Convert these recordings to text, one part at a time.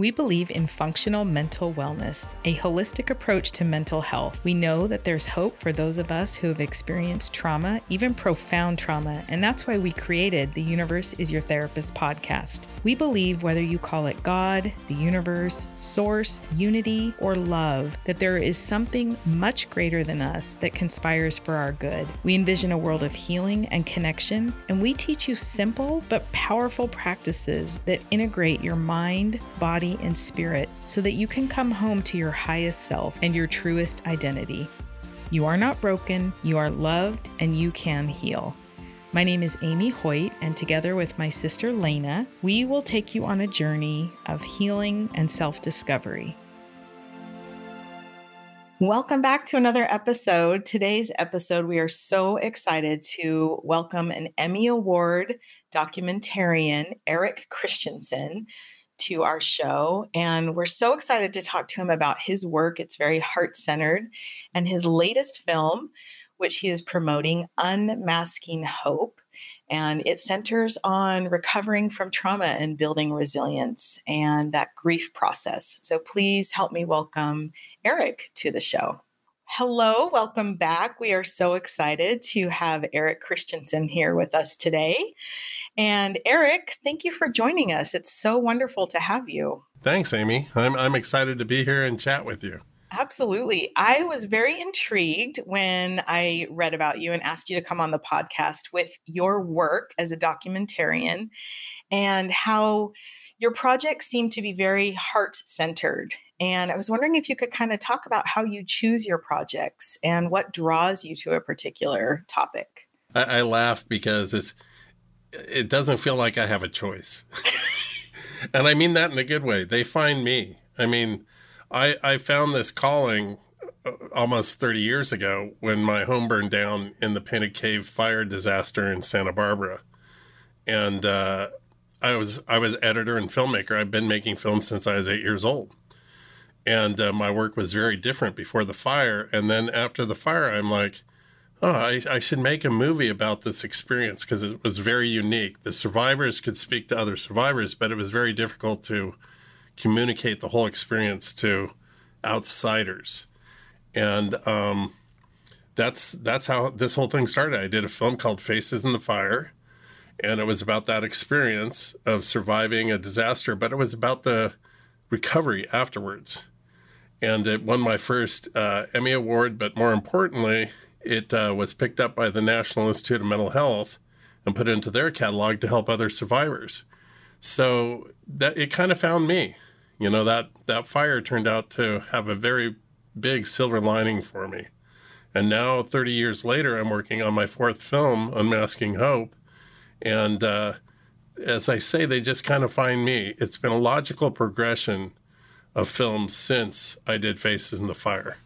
We believe in functional mental wellness, a holistic approach to mental health. We know that there's hope for those of us who have experienced trauma, even profound trauma, and that's why we created the Universe is Your Therapist podcast. We believe whether you call it God, the universe, source, unity, or love, that there is something much greater than us that conspires for our good. We envision a world of healing and connection, and we teach you simple but powerful practices that integrate your mind, body, and spirit so that you can come home to your highest self and your truest identity. You are not broken, you are loved, and you can heal. My name is Amy Hoyt, and together with my sister Leina, we will take you on a journey of healing and self discovery. Welcome back to another episode. Today's episode, we are so excited to welcome an Emmy Award documentarian, Eric Christiansen to our show. And we're so excited to talk to him about his work. It's very heart centered. And his latest film, which he is promoting, Unmasking Hope. And it centers on recovering from trauma and building resilience and that grief process. So please help me welcome Eric to the show. Hello, welcome back. We are so excited to have Eric Christiansen here with us today. And Eric, thank you for joining us. It's so wonderful to have you. Thanks, Amy. I'm, I'm excited to be here and chat with you. Absolutely. I was very intrigued when I read about you and asked you to come on the podcast with your work as a documentarian and how your projects seem to be very heart centered. And I was wondering if you could kind of talk about how you choose your projects and what draws you to a particular topic. I, I laugh because it's it doesn't feel like I have a choice. and I mean that in a good way. They find me. I mean, I I found this calling uh, almost 30 years ago when my home burned down in the Painted Cave fire disaster in Santa Barbara. And uh, I was I was editor and filmmaker. I've been making films since I was 8 years old. And uh, my work was very different before the fire and then after the fire I'm like oh, I, I should make a movie about this experience because it was very unique. The survivors could speak to other survivors, but it was very difficult to communicate the whole experience to outsiders. And um, that's that's how this whole thing started. I did a film called Faces in the Fire, and it was about that experience of surviving a disaster, but it was about the recovery afterwards. And it won my first uh, Emmy Award, but more importantly, it uh, was picked up by the National Institute of Mental Health and put into their catalog to help other survivors. So that it kind of found me. You know that that fire turned out to have a very big silver lining for me. And now, 30 years later, I'm working on my fourth film, Unmasking Hope. And uh, as I say, they just kind of find me. It's been a logical progression of films since I did Faces in the Fire.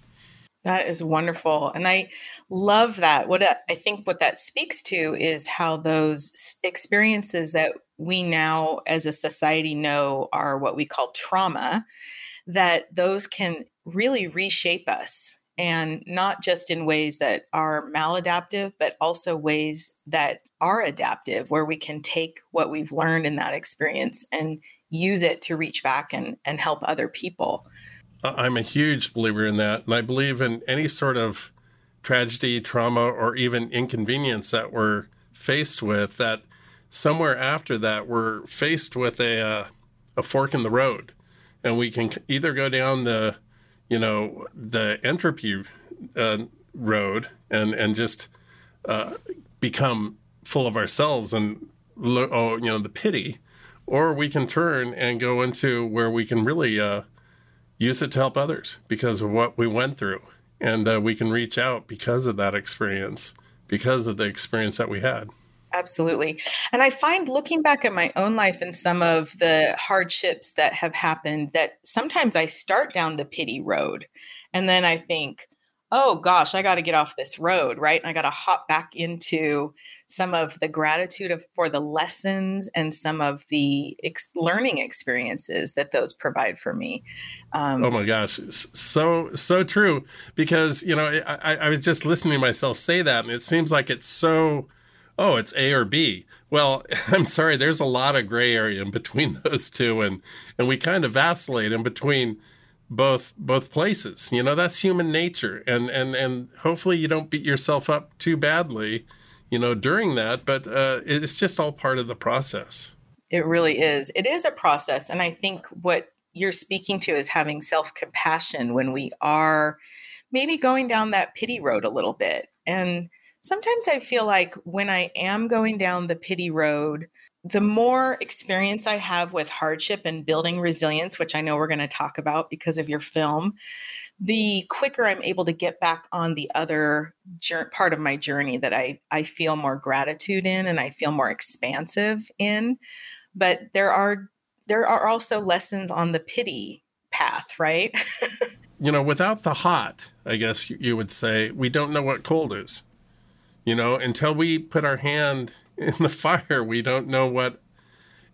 That is wonderful. And I love that. What I think what that speaks to is how those experiences that we now as a society know are what we call trauma, that those can really reshape us and not just in ways that are maladaptive, but also ways that are adaptive, where we can take what we've learned in that experience and use it to reach back and, and help other people. I'm a huge believer in that. And I believe in any sort of tragedy, trauma, or even inconvenience that we're faced with, that somewhere after that, we're faced with a, uh, a fork in the road. And we can either go down the, you know, the entropy uh, road and, and just uh, become full of ourselves and, oh, you know, the pity, or we can turn and go into where we can really uh, use it to help others because of what we went through. And uh, we can reach out because of that experience, because of the experience that we had. Absolutely. And I find looking back at my own life and some of the hardships that have happened that sometimes I start down the pity road and then I think, oh gosh, I got to get off this road, right? And I got to hop back into some of the gratitude of, for the lessons and some of the ex- learning experiences that those provide for me. Um, oh my gosh, so so true. Because you know, I, I was just listening to myself say that, and it seems like it's so oh, it's A or B. Well, I'm sorry, there's a lot of gray area in between those two, and and we kind of vacillate in between both both places. You know, that's human nature, and and and hopefully you don't beat yourself up too badly, you know, during that. But uh, it's just all part of the process. It really is. It is a process, and I think what you're speaking to is having self compassion when we are maybe going down that pity road a little bit and sometimes I feel like when I am going down the pity road, the more experience I have with hardship and building resilience, which I know we're going to talk about because of your film, the quicker I'm able to get back on the other part of my journey that I, I feel more gratitude in and I feel more expansive in. But there are there are also lessons on the pity path, right? you know, without the hot, I guess you would say, we don't know what cold is. You know, until we put our hand in the fire, we don't know what,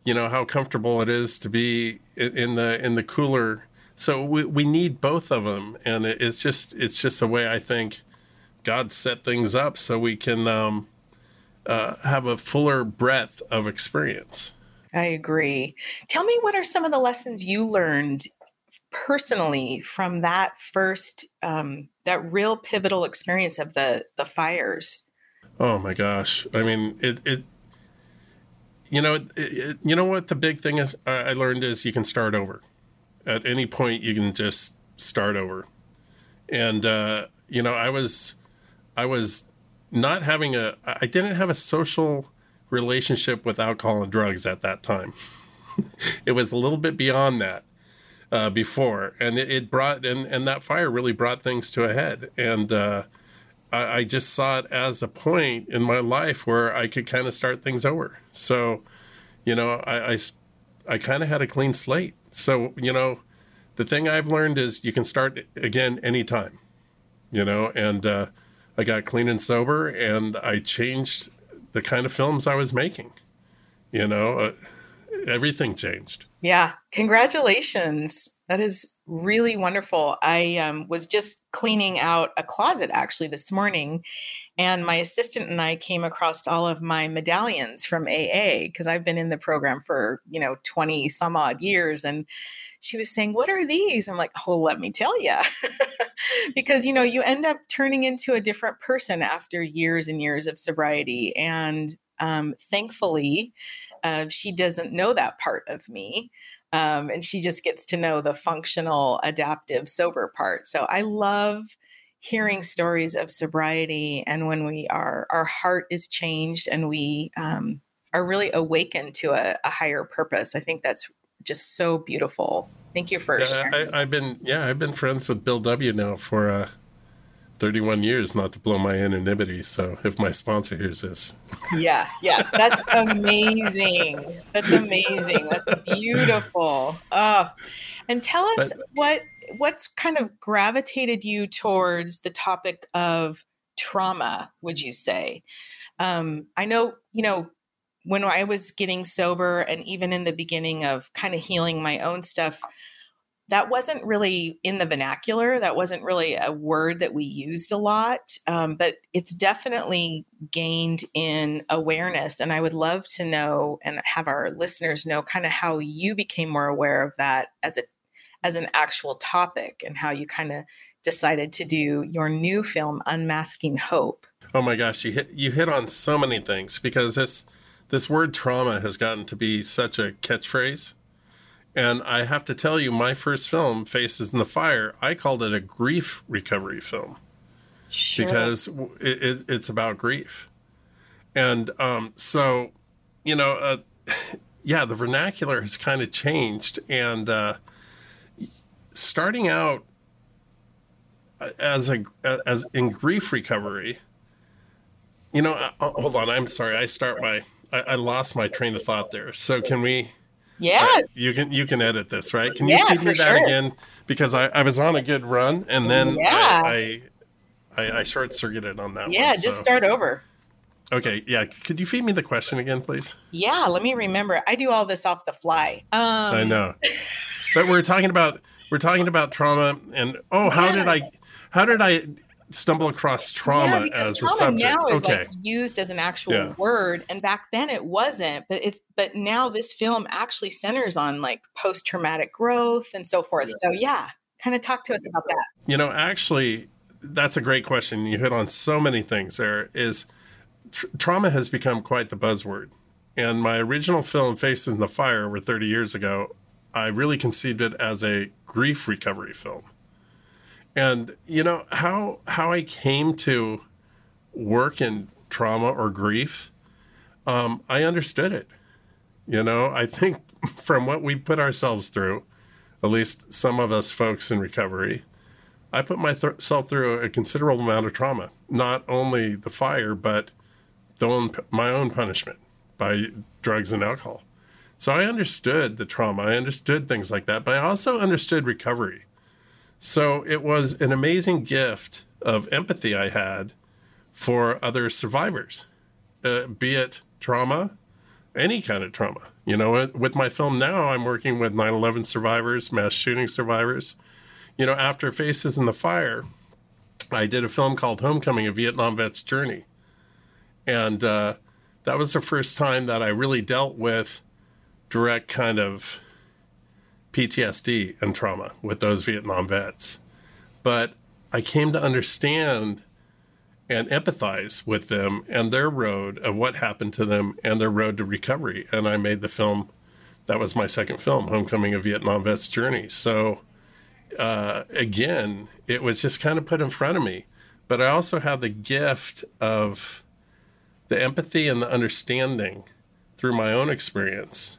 you know, how comfortable it is to be in the in the cooler. So we we need both of them, and it's just it's just a way I think God set things up so we can um, uh, have a fuller breadth of experience. I agree. Tell me, what are some of the lessons you learned personally from that first, um, that real pivotal experience of the the fires? Oh my gosh! I mean, it it. You know, it, it, you know what the big thing is I learned is you can start over. At any point, you can just start over, and uh, you know, I was, I was not having a, I didn't have a social relationship with alcohol and drugs at that time. it was a little bit beyond that uh, before, and it, it, brought and and that fire really brought things to a head, and uh, I, I just saw it as a point in my life where I could kind of start things over. So, you know, I, I, I kind of had a clean slate. So, you know, the thing I've learned is you can start again anytime, you know, and uh, I got clean and sober and I changed the kind of films I was making. You know, uh, everything changed. Yeah. Congratulations. That is really wonderful. I um, was just cleaning out a closet actually this morning, and my assistant and I came across all of my medallions from AA because I've been in the program for you know twenty some odd years, and she was saying, "What are these?" I'm like, "Oh, let me tell you," because you know you end up turning into a different person after years and years of sobriety, and um, thankfully, uh, she doesn't know that part of me. Um, and she just gets to know the functional, adaptive, sober part. So I love hearing stories of sobriety and when we are, our heart is changed and we um, are really awakened to a, a, higher purpose. I think that's just so beautiful. Thank you for yeah, sharing. I, have been, yeah, I've been friends with Bill W. now for uh, 31 years not to blow my anonymity. So if my sponsor hears this. Yeah, yeah. That's amazing. That's amazing. That's beautiful. Oh. And tell us but, what what's kind of gravitated you towards the topic of trauma, would you say? Um, I know, you know, when I was getting sober and even in the beginning of kind of healing my own stuff, that wasn't really in the vernacular. That wasn't really a word that we used a lot, um, but it's definitely gained in awareness. And I would love to know and have our listeners know kind of how you became more aware of that as a as an actual topic and how you kind of decided to do your new film, Unmasking Hope. Oh my gosh, you hit you hit on so many things because this this word trauma has gotten to be such a catchphrase and I have to tell you, my first film, Faces in the Fire, I called it a grief recovery film sure. because it, it, it's about grief. And um, so, you know, uh, yeah, the vernacular has kind of changed. And uh, starting out uh, as a as in grief recovery, you know, uh, hold on, I'm sorry, I start my I, I lost my train of thought there. So can we? Yeah. Right, you can you can edit this, right? Can you yeah, feed me that sure. again? Because I, I was on a good run and then yeah. I, I, I, I short circuited on that yeah, one, just so. start over. Okay, yeah. Could you feed me the question again, please? Yeah, let me remember. I do all this off the fly. Um, I know, but we're talking about we're talking about trauma and oh, how yeah. did I how did I stumble across trauma yeah, as trauma a subject. now is okay. like used as an actual Yeah. word, and back then it wasn't. But it's but now this film actually centers on like post traumatic growth and so forth. So yeah, kind of talk to us about that. You know, actually, that's a great question. You hit on so many things there. Is tr- trauma has become quite the buzzword. And my original film, Faces in the Fire, over 30 years ago, I really conceived it as a grief recovery film. And you know how how I came to work in trauma or grief, um, I understood it. You know, I think from what we put ourselves through, at least some of us folks in recovery, I put myself through a considerable amount of trauma. Not only the fire, but the own, my own punishment by drugs and alcohol. So I understood the trauma. I understood things like that, but I also understood recovery. So it was an amazing gift of empathy I had for other survivors, uh, be it trauma, any kind of trauma. You know, with my film now, I'm working with 9 11 survivors, mass shooting survivors. You know, after Faces in the Fire, I did a film called Homecoming, a Vietnam vet's journey. And uh, that was the first time that I really dealt with direct kind of PTSD and trauma with those Vietnam vets. But I came to understand and empathize with them and their road of what happened to them and their road to recovery. And I made the film. That was my second film, Homecoming: of Vietnam Vet's Journey. So, uh, again, it was just kind of put in front of me. But I also have the gift of the empathy and the understanding through my own experience.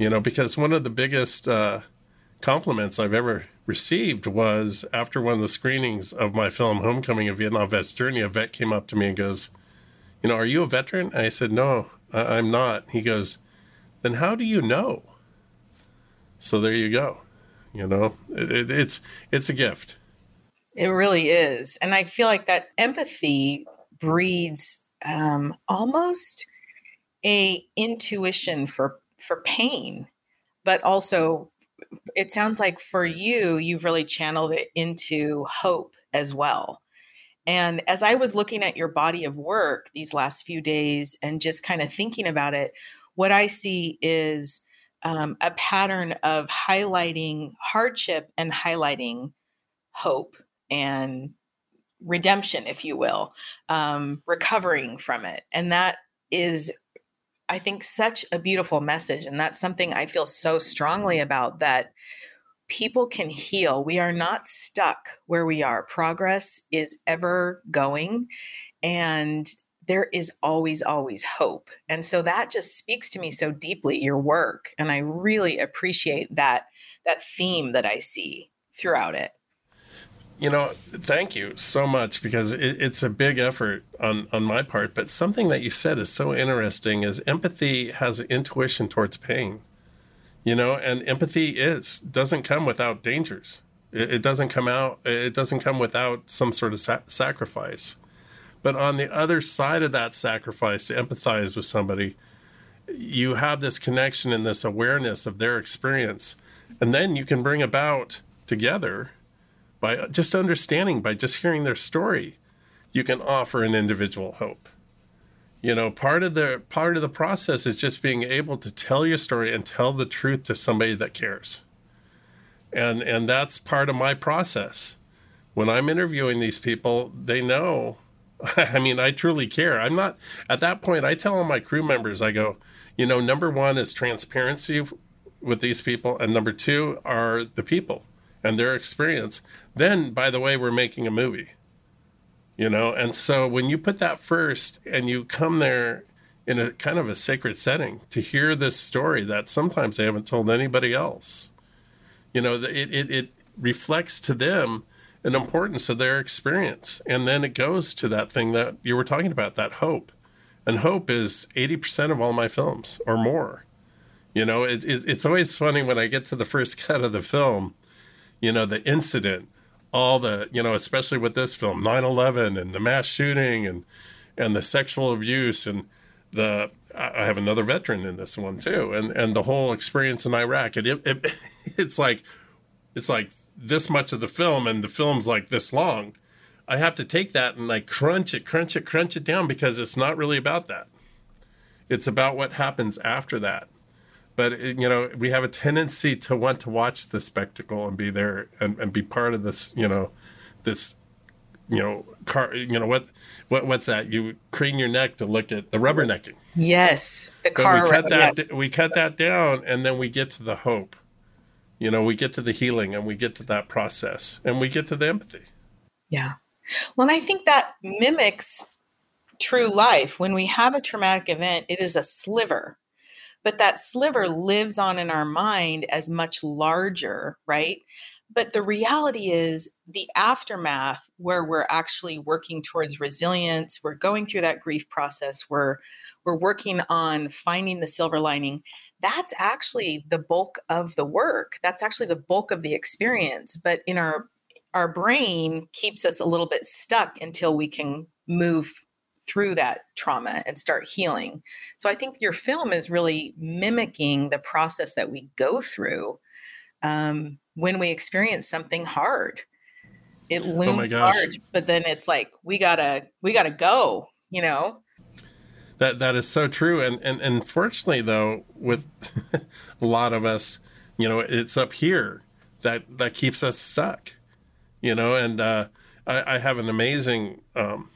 You know, because one of the biggest uh, compliments I've ever received was after one of the screenings of my film Homecoming: A Vietnam Vet's Journey, a vet came up to me and goes, "You know, are you a veteran?" I said, "No, I- I'm not." He goes, "Then how do you know?" So there you go. You know, it, it, it's it's a gift. It really is. And I feel like that empathy breeds um, almost a intuition for for pain, but also it sounds like for you, you've really channeled it into hope as well. And as I was looking at your body of work these last few days and just kind of thinking about it, what I see is um, a pattern of highlighting hardship and highlighting hope and redemption, if you will, um, recovering from it. And that is, I think, such a beautiful message. And that's something I feel so strongly about that people can heal. We are not stuck where we are. Progress is ever going. And there is always, always hope. And so that just speaks to me so deeply, your work. And I really appreciate that that theme that I see throughout it. You know, thank you so much because it, it's a big effort on on my part. But something that you said is so interesting: is empathy has intuition towards pain. You know, and empathy is doesn't come without dangers. It, it doesn't come out. It doesn't come without some sort of sa- sacrifice. But on the other side of that sacrifice, to empathize with somebody, you have this connection and this awareness of their experience, and then you can bring about together by just understanding, by just hearing their story, you can offer an individual hope. You know, part of the part of the process is just being able to tell your story and tell the truth to somebody that cares. And and that's part of my process. When I'm interviewing these people, they know I mean, I truly care. I'm not at that point I tell all my crew members I go, you know, number 1 is transparency with these people and number 2 are the people and their experience. Then, by the way, we're making a movie. You know, and so when you put that first and you come there in a kind of a sacred setting to hear this story that sometimes they haven't told anybody else, you know, it, it, it reflects to them an importance of their experience. And then it goes to that thing that you were talking about, that hope. And hope is 80% of all my films or more. You know, it, it, it's always funny when I get to the first cut of the film you know, the incident, all the, you know, especially with this film, 9/11 and the mass shooting and and the sexual abuse and the I have another veteran in this one too, and and the whole experience in Iraq. And it, it it's like it's like this much of the film, and the film's like this long. I have to take that and I crunch it, crunch it, crunch it down because it's not really about that. It's about what happens after that. But you know, we have a tendency to want to watch the spectacle and be there and, and be part of this. You know, this you know car you know what what what's that? You crane your neck to look at the rubbernecking. Yes. The car we cut that yes. we cut that down and then we get to the hope. You know we get to the healing and we get to that process and we get to the empathy. Yeah. Well i think that mimics true life. When we have a traumatic event it is a sliver but that sliver lives on in our mind as much larger right? But the reality is the aftermath where we're actually working towards resilience we're going through that grief process we're we're working on finding the silver lining that's actually the bulk of the work. That's actually the bulk of the experience but in our our brain keeps us a little bit stuck until we can move through that trauma and start healing so i think your film is really mimicking the process that we go through um, when we experience something hard. It oh looms oh large, but then it's like we gotta we gotta go, you know. That that is so true, and and unfortunately though, with a lot of us, you know, it's up here that that keeps us stuck, you know. And uh, I, I have an amazing um,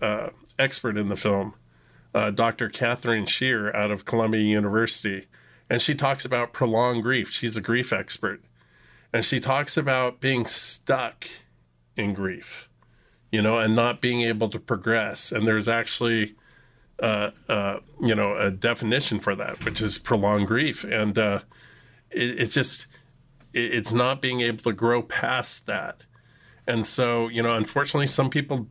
uh, expert in the film, uh, Dr. Katherine Shear out of Columbia University, and she talks about prolonged grief. She's a grief expert, and she talks about being stuck in grief, you know, and not being able to progress. And there's actually, uh, uh, you know, a definition for that, which is prolonged grief. And uh, it, it's just, it, it's not being able to grow past that. And so, you know, unfortunately, some people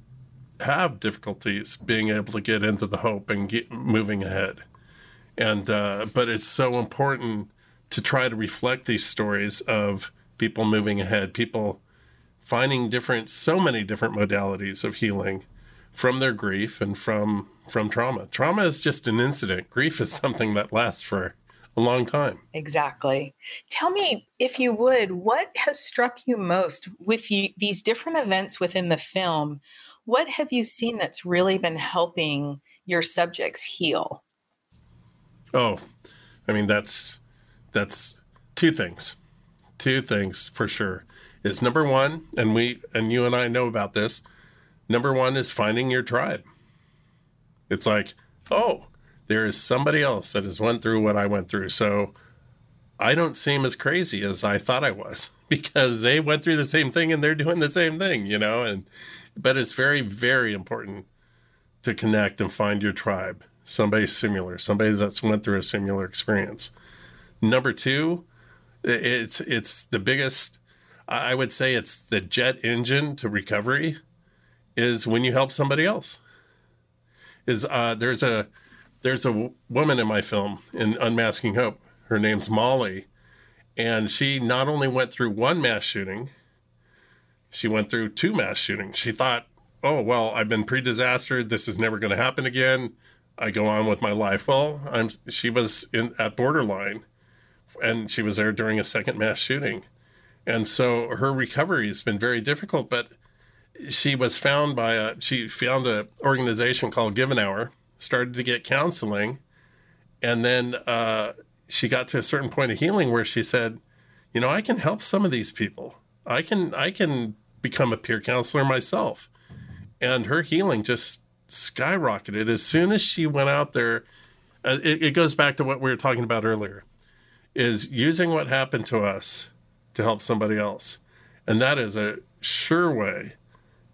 have difficulties being able to get into the hope and get moving ahead. And, uh, but it's so important to try to reflect these stories of, people moving ahead, people finding different, so many different modalities of healing from their grief and from from trauma. Trauma is just an incident. Grief is something that lasts for a long time. Exactly. Tell me, if you would, what has struck you most with you, these different events within the film? What have you seen that's really been helping your subjects heal? Oh, I mean that's that's two things two things for sure is number one, and we and you and I know about this. Number one is finding your tribe. It's like, oh, there is somebody else that has went through what I went through. So I don't seem as crazy as I thought I was because they went through the same thing and they're doing the same thing, you know, and but it's very, very important to connect and find your tribe. Somebody similar, somebody that's went through a similar experience. Number two, it's it's the biggest. I would say it's the jet engine to recovery. Is when you help somebody else. Is uh, there's a there's a woman in my film in Unmasking Hope. Her name's Molly, and she not only went through one mass shooting, she went through two mass shootings. She thought, "Oh well, I've been pre-disaster. This is never going to happen again." I go on with my life. Well, I'm. She was in at borderline, and she was there during a second mass shooting. And so her recovery has been very difficult, but she was found by a she found an organization called Give an Hour, started to get counseling, and then uh, she got to a certain point of healing where she said, "You know, I can help some of these people. I can I can become a peer counselor myself." And her healing just skyrocketed as soon as she went out there. Uh, it, it goes back to what we were talking about earlier is using what happened to us to help somebody else. And that is a sure way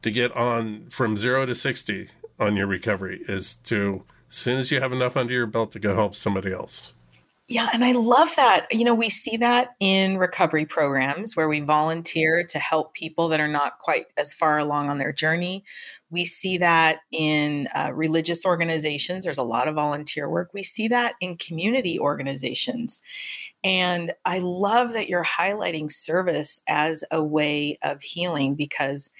to get on from zero to 60 on your recovery is to, as soon as you have enough under your belt to go help somebody else. Yeah, and I love that. You know, we see that in recovery programs where we volunteer to help people that are not quite as far along on their journey. We see that in uh, religious organizations. There's a lot of volunteer work. We see that in community organizations. And I love that you're highlighting service as a way of healing because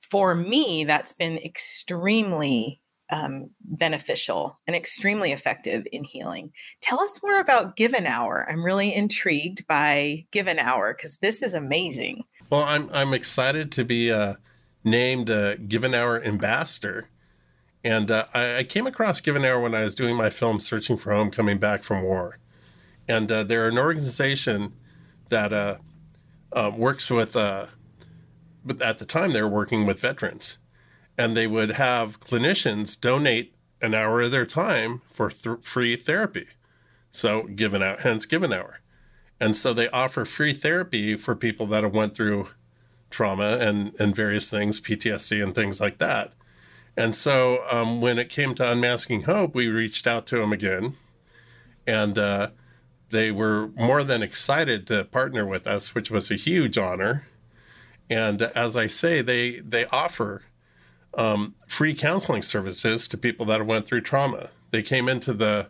for me, that's been extremely um, beneficial and extremely effective in healing. Tell us more about Give an Hour. I'm really intrigued by Give an Hour because this is amazing. Well, I'm I'm excited to be a named uh, Give an Hour ambassador. And uh, I, I, came across Give an Hour when I was doing my film Searching for Home, coming back from war. And uh, they're an organization that uh, um, works with, uh, but at the time they were working with veterans. And they would have clinicians donate an hour of their time for th- free therapy. So given out, hence Give an Hour. And so they offer free therapy for people that have went through trauma and, and various things, PTSD and things like that. And so um, when it came to Unmasking Hope, we reached out to them again. And uh, they were more than excited to partner with us, which was a huge honor. And as I say, they, they offer um, free counseling services to people that went through trauma. They came into the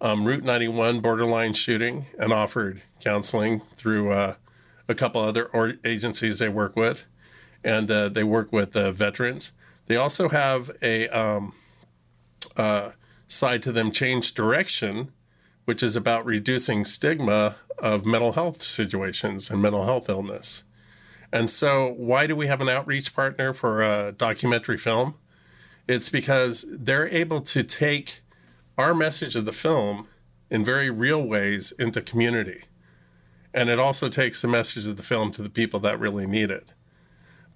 um, Route 91 borderline shooting and offered counseling through uh, a couple other or- agencies they work with, and uh, they work with uh, veterans. They also have a um, uh, side to them, Change Direction, which is about reducing stigma of mental health situations and mental health illness. And so, why do we have an outreach partner for a documentary film? It's because they're able to take our message of the film in very real ways into community. And it also takes the message of the film to the people that really need it.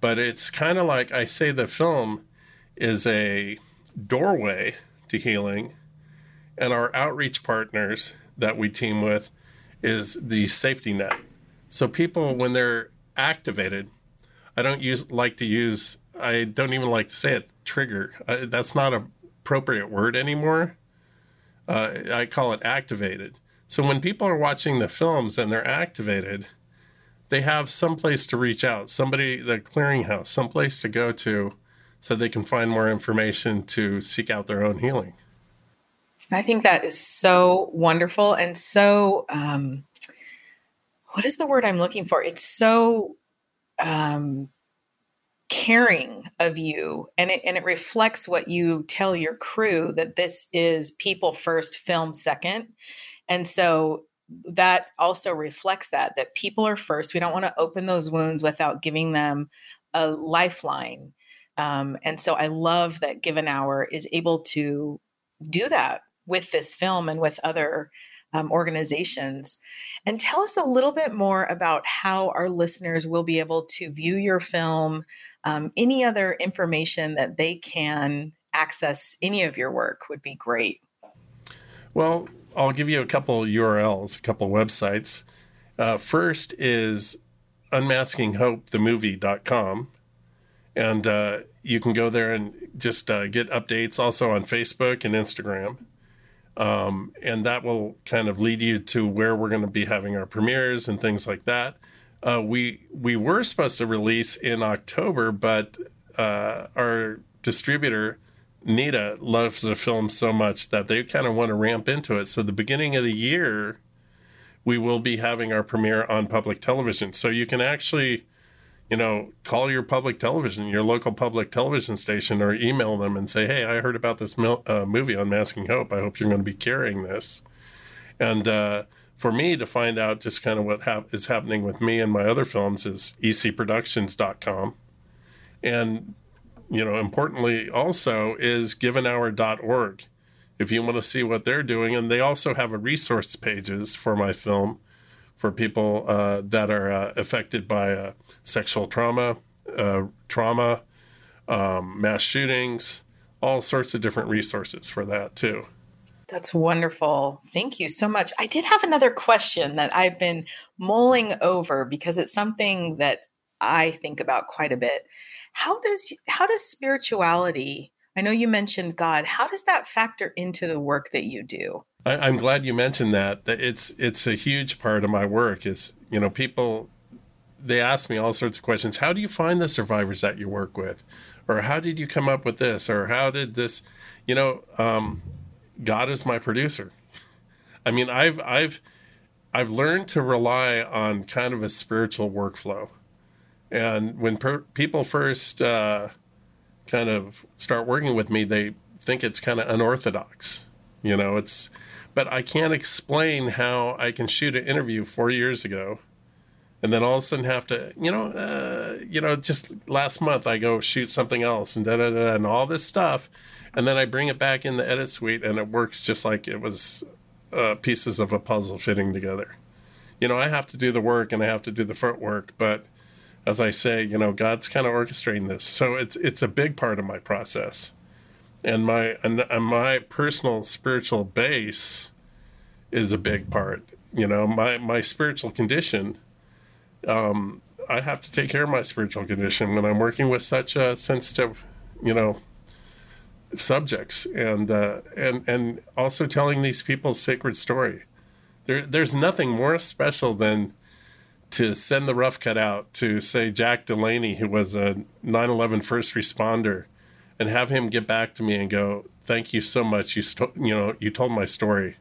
But it's kind of like I say the film is a doorway to healing, and our outreach partners that we team with is the safety net. So people, when they're activated. I don't use like to use. I don't even like to say it. Trigger. That's not a appropriate word anymore. Uh, I call it activated. So when people are watching the films and they're activated, they have some place to reach out, somebody, the clearinghouse, some place to go to, so they can find more information to seek out their own healing. I think that is so wonderful and so um, what is the word I'm looking for? It's so um, caring of you and it, and it reflects what you tell your crew that this is people first film second. And so that also reflects that that people are first. We don't want to open those wounds without giving them a lifeline. Um, and so i love that Give an Hour is able to do that with this film and with other um, organizations. And tell us a little bit more about how our listeners will be able to view your film, um, any other information that they can access any of your work would be great. Well, I'll give you a couple URLs, a couple websites. Uh, first is unmaskinghopethemovie.com. And uh, you can go there and just uh, get updates also on Facebook and Instagram. Um, and that will kind of lead you to where we're going to be having our premieres and things like that. Uh, we we were supposed to release in October, but uh, our distributor NETA loves the film so much that they kind of want to ramp into it. So the beginning of the year, we will be having our premiere on public television. So you can actually you know, call your public television, your local public television station, or email them and say, "Hey, I heard about this mil- uh, movie Unmasking Hope. I hope you're going to be carrying this." And uh, for me to find out just kind of what hap- is happening with me and my other films is ecproductions.com, and you know, importantly also is giveanhour.org if you want to see what they're doing, and they also have a resource pages for my film for people uh, that are uh, affected by uh, sexual trauma, uh, trauma, um, mass shootings, all sorts of different resources for that too. That's wonderful. Thank you so much. I did have another question that I've been mulling over because it's something that I think about quite a bit. How does how does spirituality, I know you mentioned God, how does that factor into the work that you do? I, am glad you mentioned that. That it's it's a huge part of my work. Is you know people they ask me all sorts of questions. How do you find the survivors that you work with, or how did you come up with this, or how did this? You know, um, God is my producer. I mean, I've I've I've learned to rely on kind of a spiritual workflow, and when per- people first uh, kind of start working with me, they think it's kind of unorthodox. You know, it's but I can't explain how I can shoot an interview four years ago and then all of a sudden have to, you know, uh, you know, just last month I go shoot something else and da da da and all this stuff, and then I bring it back in the edit suite and it works just like it was uh, pieces of a puzzle fitting together. You know, I have to do the work and I have to do the footwork, but as I say, you know, God's kind of orchestrating this, so it's it's a big part of my process, and my and my personal spiritual base is a big part. You know, my my spiritual condition um, I have to take care of my spiritual condition when I'm working with such a sensitive, you know, subjects, and uh, and and also telling these people's sacred story. There, there's nothing more special than to send the rough cut out to say Jack Delaney, who was a 9/11 first responder, and have him get back to me and go, "Thank you so much. You you know you told my story."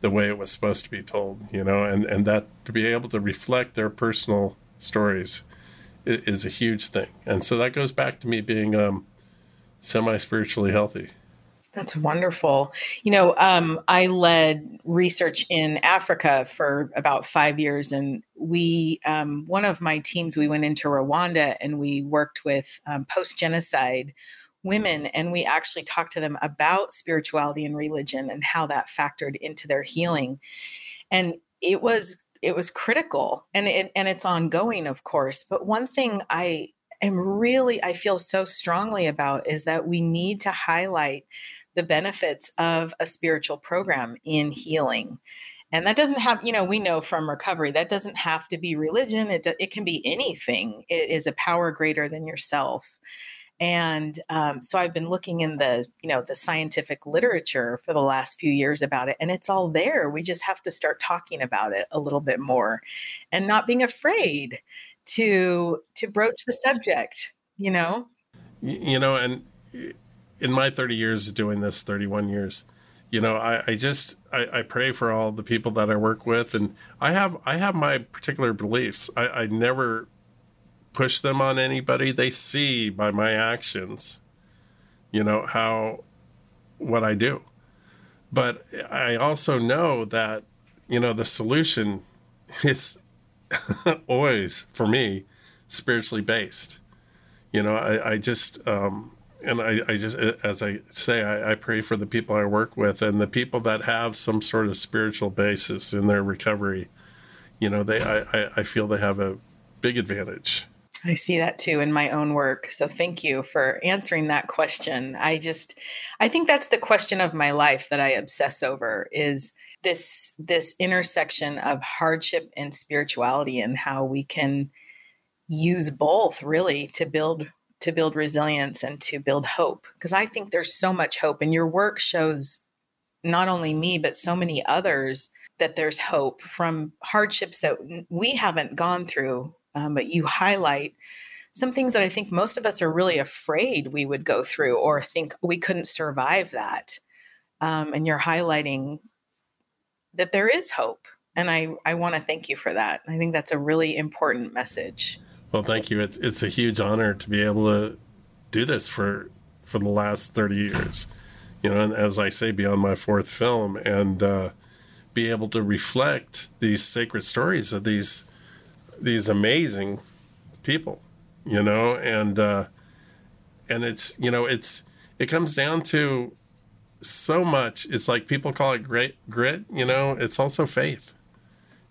the way it was supposed to be told, you know, and, and that to be able to reflect their personal stories is, is a huge thing. And so that goes back to me being um, semi spiritually healthy. That's wonderful. You know, um, I led research in Africa for about five years, and we, um, one of my teams, we went into Rwanda and we worked with um, post genocide women and we actually talked to them about spirituality and religion and how that factored into their healing. And it was it was critical and it and it's ongoing of course. But one thing i am really i feel so strongly about is that we need to highlight the benefits of a spiritual program in healing. And that doesn't have you know we know from recovery that doesn't have to be religion. It, it can be anything. It is a power greater than yourself and um, so i've been looking in the you know the scientific literature for the last few years about it and it's all there. We just have to start talking about it a little bit more and not being afraid to to broach the subject you know? You know and in my 30 years doing this 31 years you know i, I just I, I, pray for all the people that i work with and i have i have my particular beliefs. I, I never push them on anybody. They see by my actions, you know, how what I do. But I also know that, you know, the solution is always, for me, spiritually based. You know, I, I just, um, and I, I just, as I say, I, I pray for the people I work with and the people that have some sort of spiritual basis in their recovery. You know, they, I, I feel they have a big advantage I see that too in my own work. So thank you for answering that question. I just I think that's the question of my life that I obsess over is this this intersection of hardship and spirituality and how we can use both really to build to build resilience and to build hope because I think there's so much hope and your work shows not only me but so many others that there's hope from hardships that we haven't gone through um, but you highlight some things that I think most of us are really afraid we would go through or think we couldn't survive that. Um, and you're highlighting that there is hope. And I, I want to thank you for that. I think that's a really important message. Well, thank you. It's, it's a huge honor to be able to do this for, for the last 30 years, you know, and as I say, beyond my fourth film and, uh, be able to reflect these sacred stories of these these amazing people, you know, and uh, and it's you know it's it comes down to so much. It's like people call it great grit, you know. It's also faith.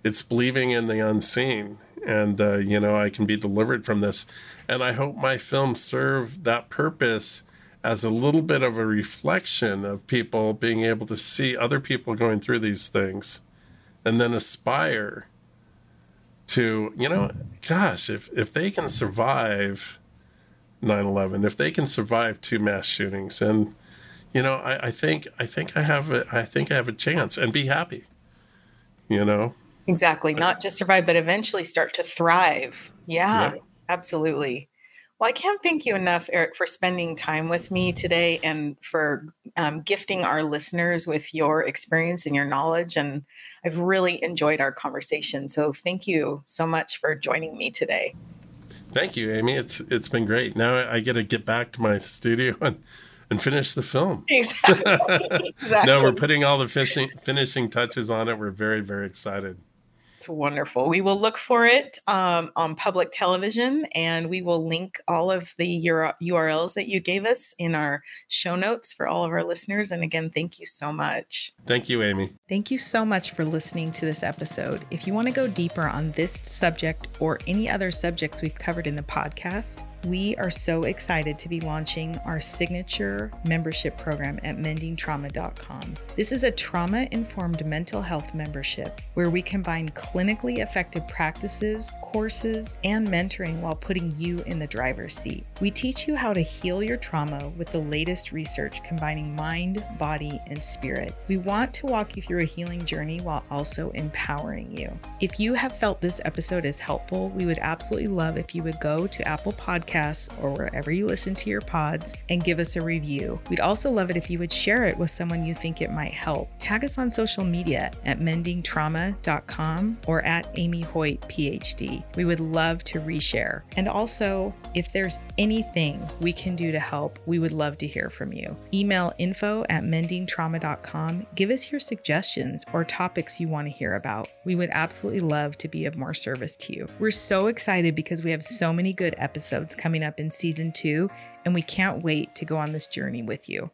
It's believing in the unseen, and uh, you know I can be delivered from this, and I hope my films serve that purpose as a little bit of a reflection of people being able to see other people going through these things and then aspire to you know gosh if if they can survive 9-11 if they can survive two mass shootings and you know I, I think i think i have a, i think i have a chance and be happy you know? Exactly. Not just survive but eventually start to thrive. Yeah, yeah. absolutely well, I can't thank you enough, Eric, for spending time with me today and for um, gifting our listeners with your experience and your knowledge. And I've really enjoyed our conversation. So thank you so much for joining me today. Thank you, Amy. It's it's been great. Now I get to get back to my studio and and finish the film. Exactly. exactly. now we're putting all the finishing finishing touches on it. We're very very excited. It's wonderful. We will look for it um, on public television and we will link all of the URLs that you gave us in our show notes for all of our listeners. And again, thank you so much. Thank you, Amy. Thank you so much for listening to this episode. If you want to go deeper on this subject or any other subjects we've covered in the podcast, we are so excited to be launching our signature membership program at mendingtrauma.com. This is a trauma informed mental health membership where we combine clinically effective practices, courses, and mentoring while putting you in the driver's seat. We teach you how to heal your trauma with the latest research combining mind, body, and spirit. We want to walk you through a healing journey while also empowering you. If you have felt this episode is helpful, we would absolutely love if you would go to Apple Podcasts or wherever you listen to your pods and give us a review. We'd also love it if you would share it with someone you think it might help. Tag us on social media at mendingtrauma.com or at Amy Hoyt, PhD. We would love to reshare. And also, if there's anything we can do to help, we would love to hear from you. Email info at mendingtrauma.com. Give us your suggestions or topics you want to hear about. We would absolutely love to be of more service to you. We're so excited because we have so many good episodes coming up in season two, and we can't wait to go on this journey with you.